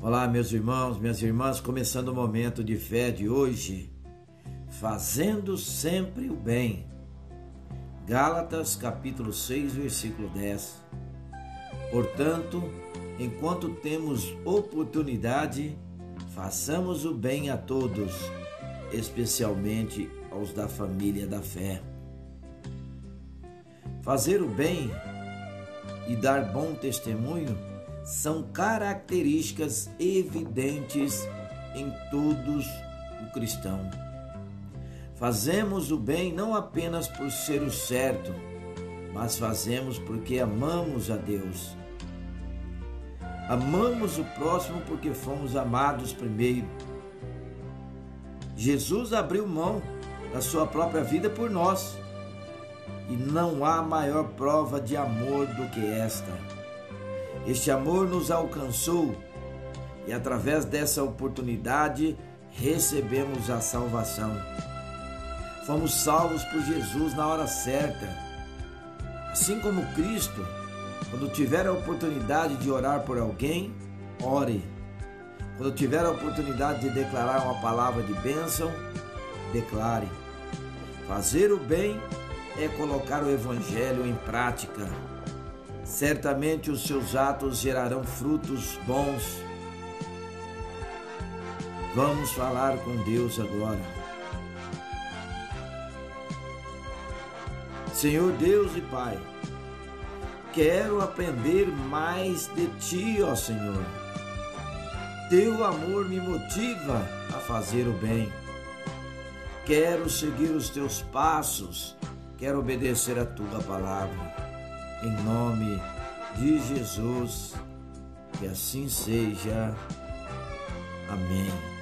Olá, meus irmãos, minhas irmãs, começando o momento de fé de hoje, fazendo sempre o bem. Gálatas, capítulo 6, versículo 10. Portanto, enquanto temos oportunidade, façamos o bem a todos, especialmente aos da família da fé. Fazer o bem e dar bom testemunho são características evidentes em todos o cristão. Fazemos o bem não apenas por ser o certo, mas fazemos porque amamos a Deus. Amamos o próximo porque fomos amados primeiro. Jesus abriu mão da sua própria vida por nós. E não há maior prova de amor do que esta este amor nos alcançou e através dessa oportunidade recebemos a salvação. Fomos salvos por Jesus na hora certa. Assim como Cristo, quando tiver a oportunidade de orar por alguém, ore. Quando tiver a oportunidade de declarar uma palavra de bênção, declare. Fazer o bem é colocar o Evangelho em prática certamente os seus atos gerarão frutos bons. Vamos falar com Deus agora. Senhor Deus e Pai, quero aprender mais de Ti, ó Senhor. Teu amor me motiva a fazer o bem. Quero seguir os Teus passos, quero obedecer a Tua palavra em nome de Jesus. Que assim seja. Amém.